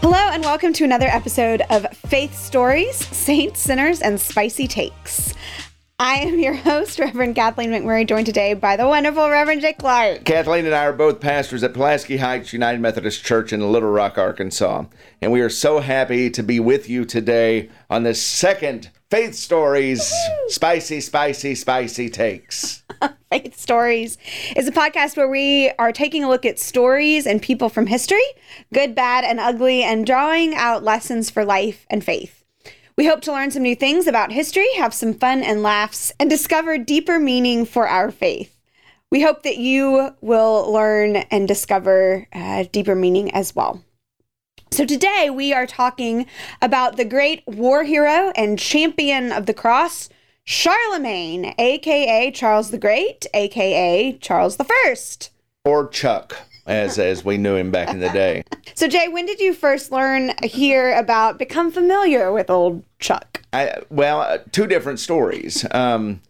Hello, and welcome to another episode of Faith Stories, Saints, Sinners, and Spicy Takes. I am your host, Reverend Kathleen McMurray, joined today by the wonderful Reverend Jay Clark. Kathleen and I are both pastors at Pulaski Heights United Methodist Church in Little Rock, Arkansas. And we are so happy to be with you today on this second Faith Stories Spicy, Spicy, Spicy Takes. Faith Stories is a podcast where we are taking a look at stories and people from history, good, bad, and ugly, and drawing out lessons for life and faith. We hope to learn some new things about history, have some fun and laughs, and discover deeper meaning for our faith. We hope that you will learn and discover uh, deeper meaning as well. So, today we are talking about the great war hero and champion of the cross, Charlemagne, aka Charles the Great, aka Charles the First. Or Chuck, as, as we knew him back in the day. So, Jay, when did you first learn, hear about, become familiar with old Chuck? I, well, uh, two different stories. Um,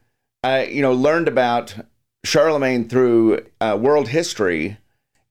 I, you know, learned about Charlemagne through uh, world history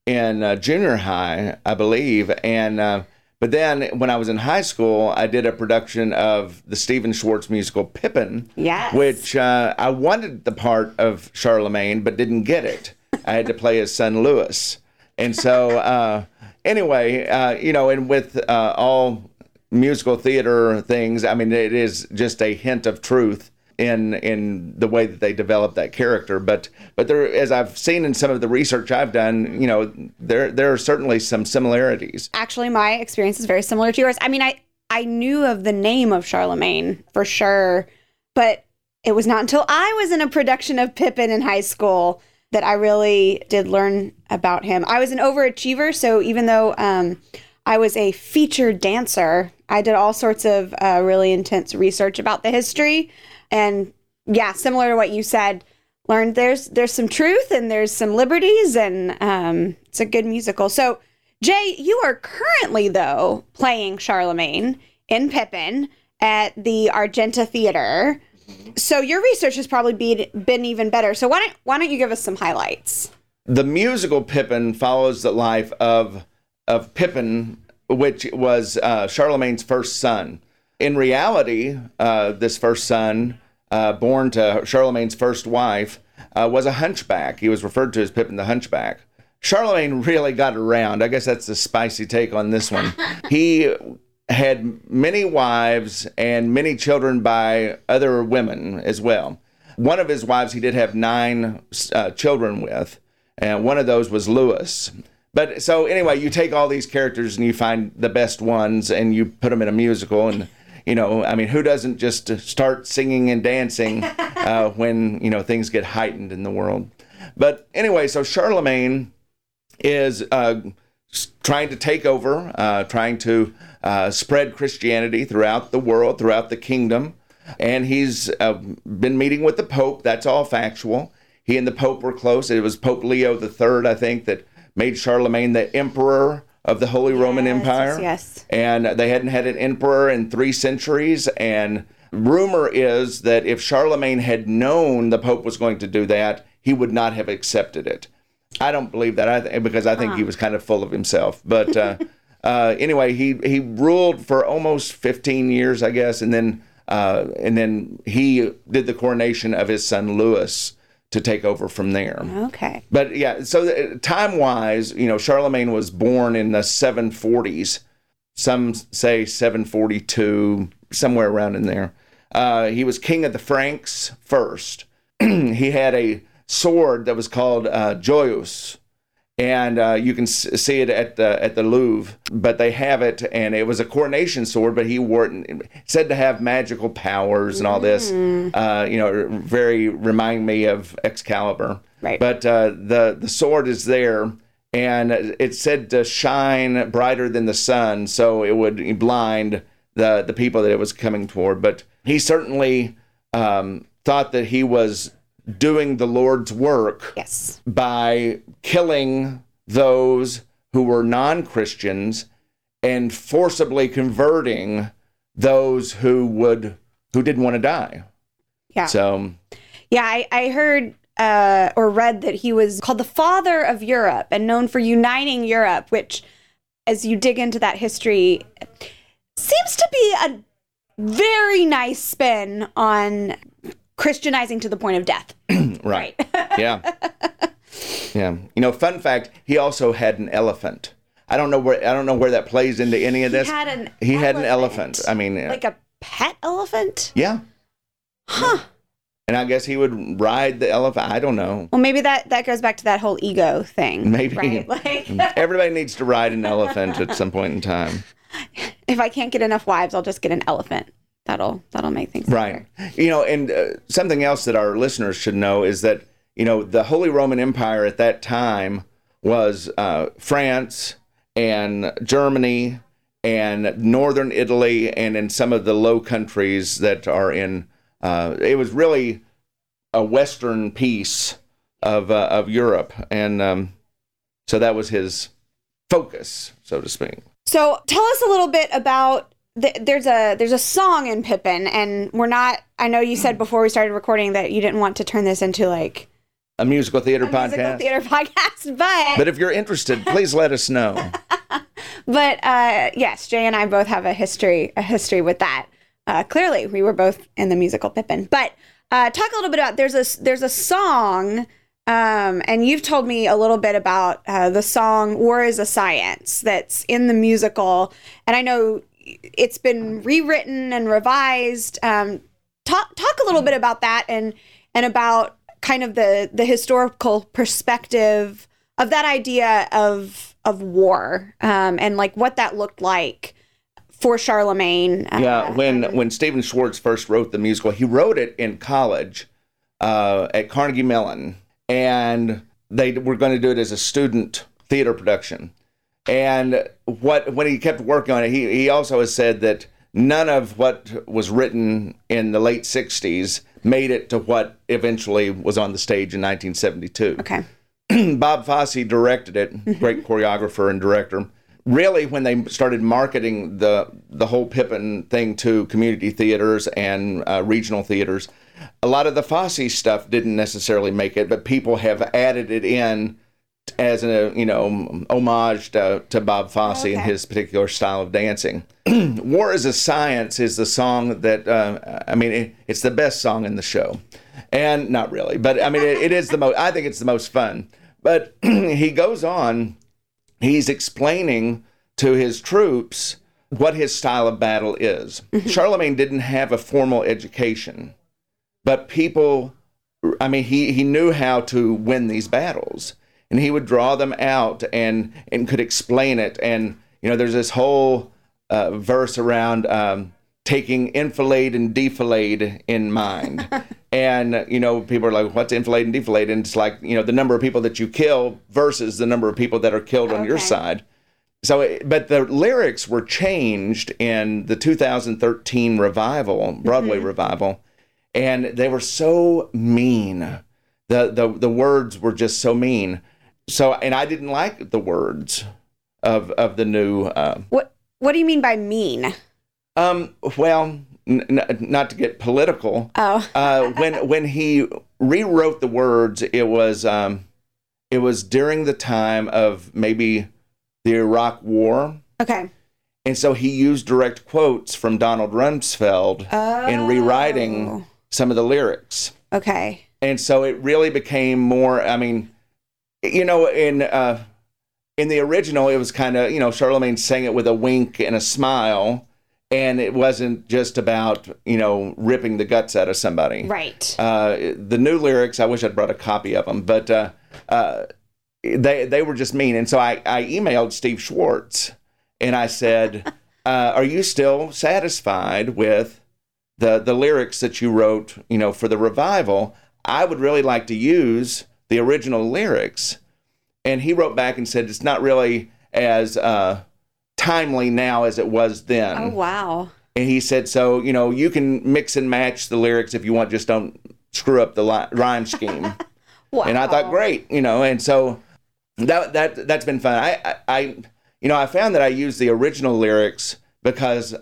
in uh, junior high, I believe, and uh, but then when I was in high school, I did a production of the Stephen Schwartz musical Pippin, Yes. which uh, I wanted the part of Charlemagne but didn't get it. I had to play his son Louis, and so uh, anyway, uh, you know, and with uh, all musical theater things, I mean, it is just a hint of truth in in the way that they develop that character. But but there, as I've seen in some of the research I've done, you know, there there are certainly some similarities. Actually, my experience is very similar to yours. I mean, I, I knew of the name of Charlemagne for sure, but it was not until I was in a production of Pippin in high school that I really did learn about him. I was an overachiever, so even though um, I was a featured dancer, I did all sorts of uh, really intense research about the history. And yeah, similar to what you said, learned there's there's some truth and there's some liberties, and um, it's a good musical. So, Jay, you are currently though playing Charlemagne in Pippin at the Argenta Theater. So your research has probably been been even better. So why don't why don't you give us some highlights? The musical Pippin follows the life of of Pippin, which was uh, Charlemagne's first son. In reality, uh, this first son, uh, born to Charlemagne's first wife, uh, was a hunchback. He was referred to as Pippin the Hunchback. Charlemagne really got around. I guess that's the spicy take on this one. he had many wives and many children by other women as well. One of his wives he did have nine uh, children with, and one of those was Louis. But so anyway, you take all these characters and you find the best ones and you put them in a musical and you know, I mean, who doesn't just start singing and dancing uh, when you know things get heightened in the world? But anyway, so Charlemagne is uh, trying to take over, uh, trying to uh, spread Christianity throughout the world, throughout the kingdom. And he's uh, been meeting with the Pope. That's all factual. He and the Pope were close. It was Pope Leo III, I think, that made Charlemagne the emperor of the Holy Roman Empire. yes, yes. And they hadn't had an emperor in three centuries. And rumor is that if Charlemagne had known the Pope was going to do that, he would not have accepted it. I don't believe that I th- because I think he was kind of full of himself. But uh, uh, anyway, he he ruled for almost 15 years, I guess, and then uh, and then he did the coronation of his son Louis to take over from there. Okay. But yeah, so time wise, you know, Charlemagne was born in the 740s. Some say 742, somewhere around in there. Uh, he was king of the Franks first. he had a sword that was called uh, Joyous, and uh, you can see it at the at the Louvre. But they have it, and it was a coronation sword. But he wore it, said to have magical powers and all this. Uh, you know, very remind me of Excalibur. Right. But uh, the the sword is there, and it's said to shine brighter than the sun, so it would blind the the people that it was coming toward. But he certainly um, thought that he was doing the Lord's work Yes. by killing those who were non Christians and forcibly converting those who would who didn't want to die. Yeah. So Yeah, I, I heard uh, or read that he was called the father of Europe and known for uniting Europe, which as you dig into that history, seems to be a very nice spin on Christianizing to the point of death. right. yeah. Yeah. You know, fun fact, he also had an elephant. I don't know where I don't know where that plays into any of this. He had an he had an elephant. elephant. I mean, like a pet elephant. yeah. Huh. And I guess he would ride the elephant. I don't know. Well, maybe that that goes back to that whole ego thing. Maybe. right? Like, Everybody needs to ride an elephant at some point in time. if I can't get enough wives, I'll just get an elephant. That'll that'll make things Right. better. You know, and uh, something else that our listeners should know is that, you know, the Holy Roman Empire at that time was uh, France and Germany and northern Italy and in some of the low countries that are in, uh, it was really a western piece of, uh, of Europe. And um, so that was his focus, so to speak. So tell us a little bit about. The, there's a there's a song in Pippin, and we're not. I know you said before we started recording that you didn't want to turn this into like A musical theater a podcast. musical theater podcast, but But if you're interested, please let us know. but uh, yes, Jay and I both have a history a history with that. Uh, clearly, we were both in the musical Pippin. But uh, talk a little bit about there's a there's a song, um, and you've told me a little bit about uh, the song "War Is a Science" that's in the musical, and I know it's been rewritten and revised. Um, talk talk a little bit about that and and about kind of the the historical perspective of that idea of of war um, and like what that looked like for Charlemagne. uh, Yeah, when when Stephen Schwartz first wrote the musical, he wrote it in college uh, at Carnegie Mellon, and they were going to do it as a student theater production. And what when he kept working on it, he he also has said that none of what was written in the late '60s made it to what eventually was on the stage in 1972. okay. Bob Fosse directed it, great choreographer and director. Really, when they started marketing the the whole Pippin thing to community theaters and uh, regional theaters, a lot of the Fosse stuff didn't necessarily make it, but people have added it in as a you know homage to, to Bob Fosse and his particular style of dancing. War is a Science is the song that uh, I mean it, it's the best song in the show, and not really, but I mean it, it is the most. I think it's the most fun. But he goes on, he's explaining to his troops what his style of battle is. Charlemagne didn't have a formal education, but people, I mean, he he knew how to win these battles, and he would draw them out and and could explain it. And you know, there's this whole uh, verse around um, taking enfilade and defilade in mind. and you know, people are like, "What's enfilade and defilade?" And it's like you know, the number of people that you kill versus the number of people that are killed on your side. So, it- but the lyrics were changed in the 2013 revival, Broadway revival, and they were so mean. The, the the words were just so mean. So, and I didn't like the words of of the new. Uh, What What do you mean by mean? um, well, n- n- not to get political. Oh, Uh, when when he rewrote the words, it was um, it was during the time of maybe the Iraq War. okay. And so he used direct quotes from Donald Rumsfeld in rewriting Oh. some of the lyrics. Okay. And so it really became more, I mean, you know, in uh, in the original, it was kind of, you know, Charlemagne sang it with a wink and a smile. And it wasn't just about, you know, ripping the guts out of somebody. Right. Uh, the new lyrics, I wish I'd brought a copy of them, but uh, uh, they they were just mean. And so I, I emailed Steve Schwartz and I said, uh, "Are you still satisfied with the the lyrics that you wrote? You know, for the revival? I would really like to use the original lyrics." And he wrote back and said, "It's not really as uh, timely now as it was then." oh wow. And he said, so, you know, you can mix and match the lyrics if you want, just don't screw up the li- rhyme scheme. Wow. and I thought, great, you know, and so that that that's been fun. I, I, I you know, I found that I use the original lyrics because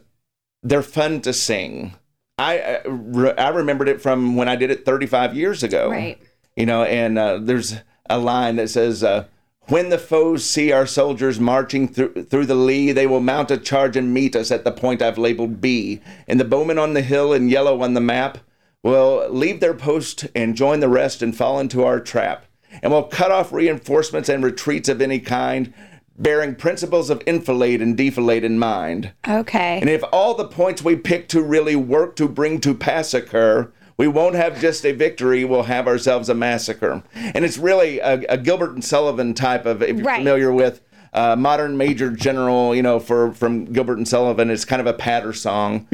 they're fun to sing. I I, re- I remembered it from when I did it 35 years ago. Right. You know, and uh, there's a line that says, uh, When the foes see our soldiers marching through, through the lee, they will mount a charge and meet us at the point I've labeled B. And the bowmen on the hill in yellow on the map will leave their post and join the rest and fall into our trap. And will cut off reinforcements and retreats of any kind, bearing principles of enfilade and defilade in mind. Okay. And if all the points we pick to really work to bring to pass occur, we won't have just a victory, we'll have ourselves a massacre. And it's really a, a Gilbert and Sullivan type of, if you're Right. familiar with uh, modern major general, you know, for from Gilbert and Sullivan, it's kind of a patter song.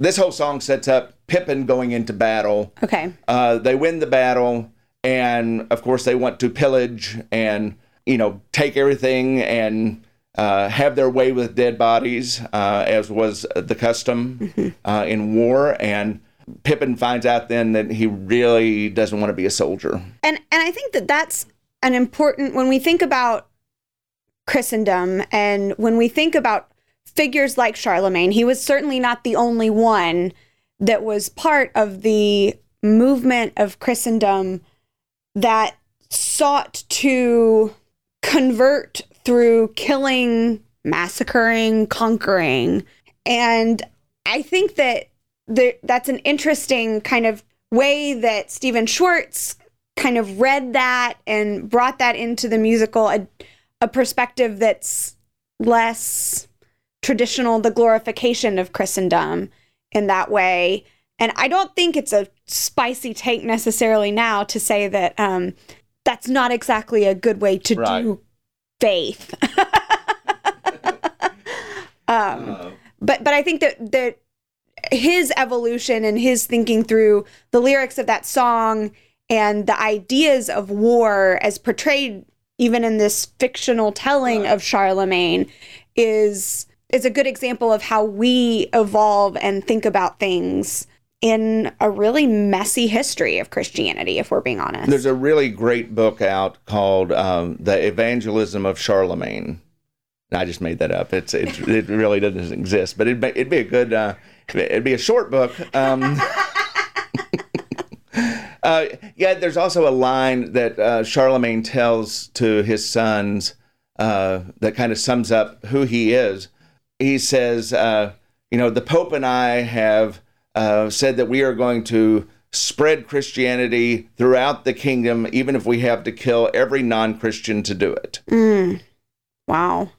This whole song sets up Pippin going into battle. Okay. Uh, they win the battle, and of course they want to pillage and you know take everything and uh, have their way with dead bodies, uh, as was the custom uh, in war. And Pippin finds out then that he really doesn't want to be a soldier. And and I think that that's an important when we think about Christendom and when we think about figures like Charlemagne, he was certainly not the only one that was part of the movement of Christendom that sought to convert through killing, massacring, conquering. And I think that there, that's an interesting kind of way that Stephen Schwartz kind of read that and brought that into the musical, a, a perspective that's less traditional, the glorification of Christendom in that way. And I don't think it's a spicy take necessarily now to say that um, that's not exactly a good way to Right. do faith. um, but but I think that that his evolution and his thinking through the lyrics of that song and the ideas of war as portrayed even in this fictional telling of Charlemagne is is a good example of how we evolve and think about things in a really messy history of Christianity if we're being honest. There's a really great book out called um, "The Evangelism of Charlemagne." I just made that up. It's it, it really doesn't exist, but it'd be, it'd be a good uh, it'd be a short book. Um, uh, yeah, there's also a line that uh, Charlemagne tells to his sons uh, that kind of sums up who he is. He says, uh, "You know, the Pope and I have uh, said that we are going to." Spread Christianity throughout the kingdom, even if we have to kill every non Christian to do it. Mm. Wow.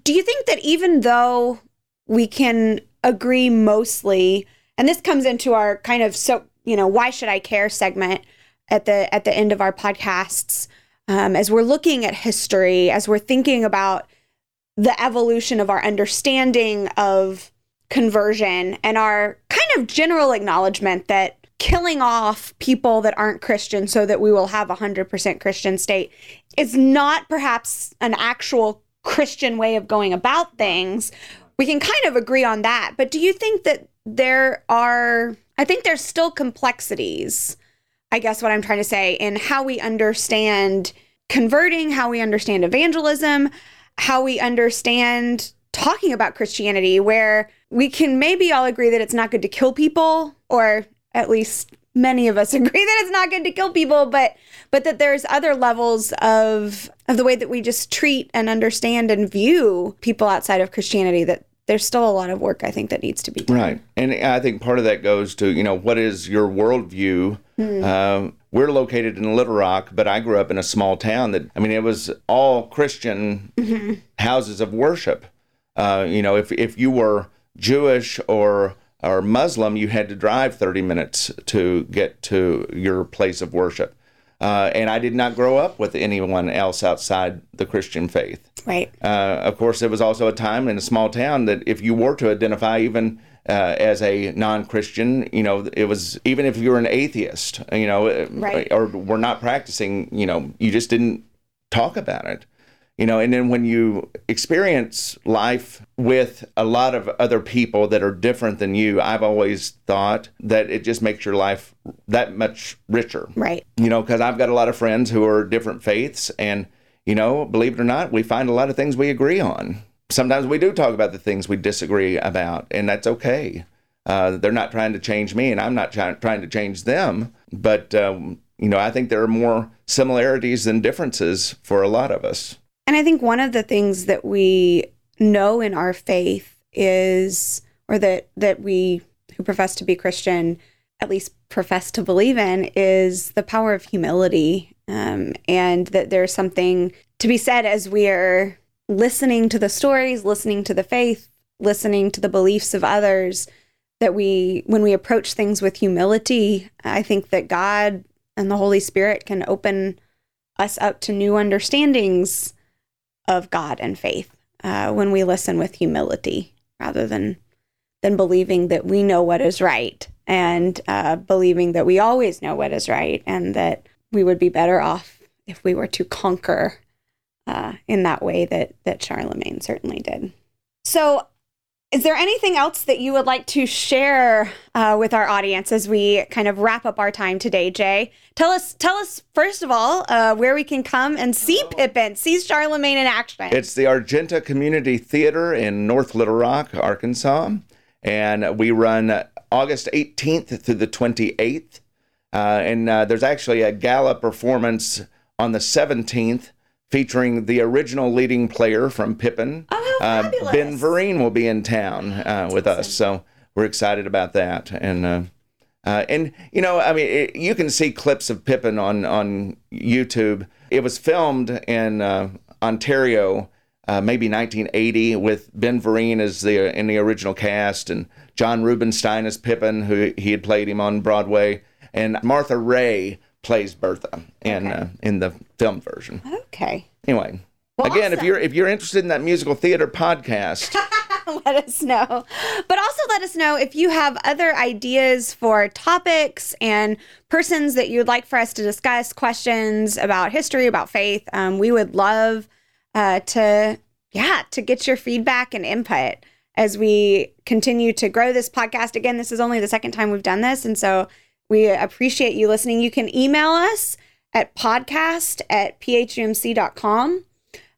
Do you think that even though we can agree mostly, and this comes into our kind of so you know why should I care segment at the at the end of our podcasts, um, as we're looking at history, as we're thinking about the evolution of our understanding of conversion and our kind of general acknowledgement that killing off people that aren't Christian so that we will have a 100% Christian state is not perhaps an actual Christian way of going about things. We can kind of agree on that. But do you think that there are, I think there's still complexities, I guess what I'm trying to say, in how we understand converting, how we understand evangelism, how we understand talking about Christianity, where we can maybe all agree that it's not good to kill people, or at least many of us agree that it's not good to kill people, but but that there's other levels of of the way that we just treat and understand and view people outside of Christianity that there's still a lot of work I think that needs to be done. Right. And I think part of that goes to, you know, what is your worldview? Um, we're located in Little Rock, but I grew up in a small town that, I mean, it was all Christian houses of worship. Uh, you know, if, if you were Jewish or or Muslim, you had to drive 30 minutes to get to your place of worship. Uh, and I did not grow up with anyone else outside the Christian faith. Right. Uh, of course, it was also a time in a small town that if you were to identify even uh, as a non-Christian, you know, it was even if you were an atheist, you know, Right. or were not practicing, you know, you just didn't talk about it, you know. And then when you experience life with a lot of other people that are different than you, I've always thought that it just makes your life that much richer Right. you know, because I've got a lot of friends who are different faiths, and you know, believe it or not, we find a lot of things we agree on. Sometimes we do talk about the things we disagree about, and that's okay. Uh, they're not trying to change me, and I'm not try- trying to change them. But um, you know, I think there are more similarities than differences for a lot of us. And I think one of the things that we know in our faith is, or that that we who profess to be Christian at least profess to believe in, is the power of humility, um, and that there's something to be said as we are listening to the stories, listening to the faith, listening to the beliefs of others. That we, when we approach things with humility, I think that God and the Holy Spirit can open us up to new understandings of God and faith uh, when we listen with humility rather than than believing that we know what is right and uh, believing that we always know what is right and that we would be better off if we were to conquer uh, in that way that that Charlemagne certainly did. So is there anything else that you would like to share uh, with our audience as we kind of wrap up our time today, Jay? Tell us, tell us first of all, uh, where we can come and see Pippin, see Charlemagne in action. It's the Argenta Community Theater in North Little Rock, Arkansas, and we run August 18th through the 28th. Uh, and uh, there's actually a gala performance on the 17th featuring the original leading player from Pippin. Oh, uh, ben Vereen will be in town uh, with us, so we're excited about that. And uh, uh, and you know, I mean, it, you can see clips of Pippin on on YouTube. It was filmed in uh, Ontario. maybe 1980, with Ben Vereen as the in the original cast, and John Rubinstein as Pippin, who he had played him on Broadway, and Martha Raye plays Bertha in okay. uh, in the film version. Okay. Anyway, well, again, awesome. if you're if you're interested in that musical theater podcast. let us know. But also let us know if you have other ideas for topics and persons that you'd like for us to discuss, questions about history, about faith. Um, we would love uh, to, yeah, to get your feedback and input as we continue to grow this podcast. Again, this is only the second time we've done this. And so we appreciate you listening. You can email us at podcast at phumc.com.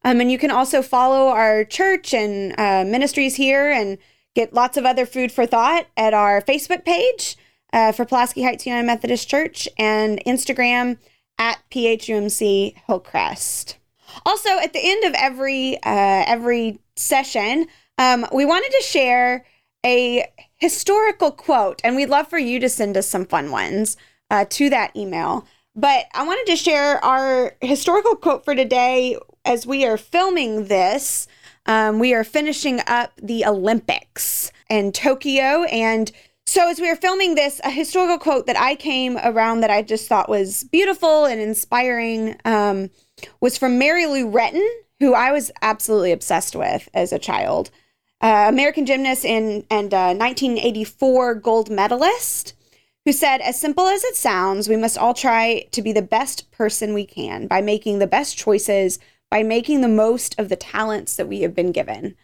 Um, and you can also follow our church and uh, ministries here and get lots of other food for thought at our Facebook page uh, for Pulaski Heights United Methodist Church and Instagram at PHUMC Hillcrest. Also, at the end of every uh, every session, um, we wanted to share a historical quote, and we'd love for you to send us some fun ones uh, to that email. But I wanted to share our historical quote for today as we are filming this. Um, we are finishing up the Olympics in Tokyo. And so, as we are filming this, a historical quote that I came around that I just thought was beautiful and inspiring um, was from Mary Lou Retton, who I was absolutely obsessed with as a child uh, American gymnast in, and uh, 1984 gold medalist, who said, As simple as it sounds, we must all try to be the best person we can by making the best choices, by making the most of the talents that we have been given.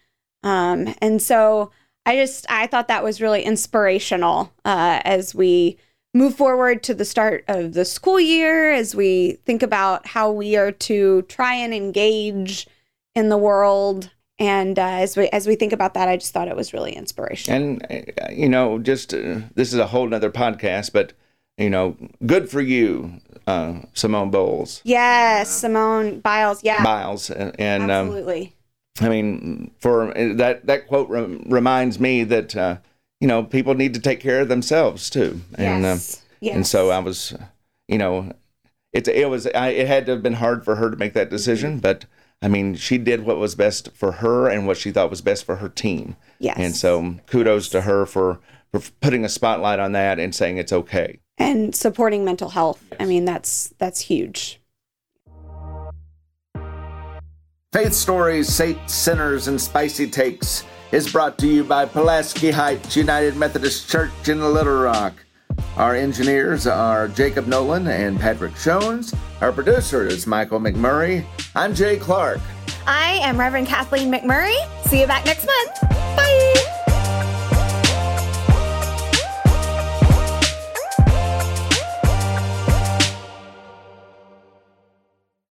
Um, and so I just, I thought that was really inspirational uh, as we move forward to the start of the school year, as we think about how we are to try and engage in the world and uh, as we as we think about that, I just thought it was really inspirational. And uh, you know, just uh, this is a whole nother podcast, but you know, good for you, uh, Simone Bowles. Yes, Simone Biles. Yeah, Biles, and, um, absolutely. Um, I mean, for uh, that that quote re- reminds me that uh, you know people need to take care of themselves too, and yes. yes. and so I was, you know, it it was I, it had to have been hard for her to make that decision, but I mean, she did what was best for her and what she thought was best for her team. Yes. And so kudos to her for, for putting a spotlight on that and saying it's okay. And supporting mental health. Yes. I mean, that's that's huge. Faith Stories, Saints, Sinners, and Spicy Takes is brought to you by Pulaski Heights United Methodist Church in Little Rock. Our engineers are Jacob Nolan and Patrick Jones. Our producer is Michael McMurray. I'm Jay Clark. I am Reverend Kathleen McMurray. See you back next month. Bye.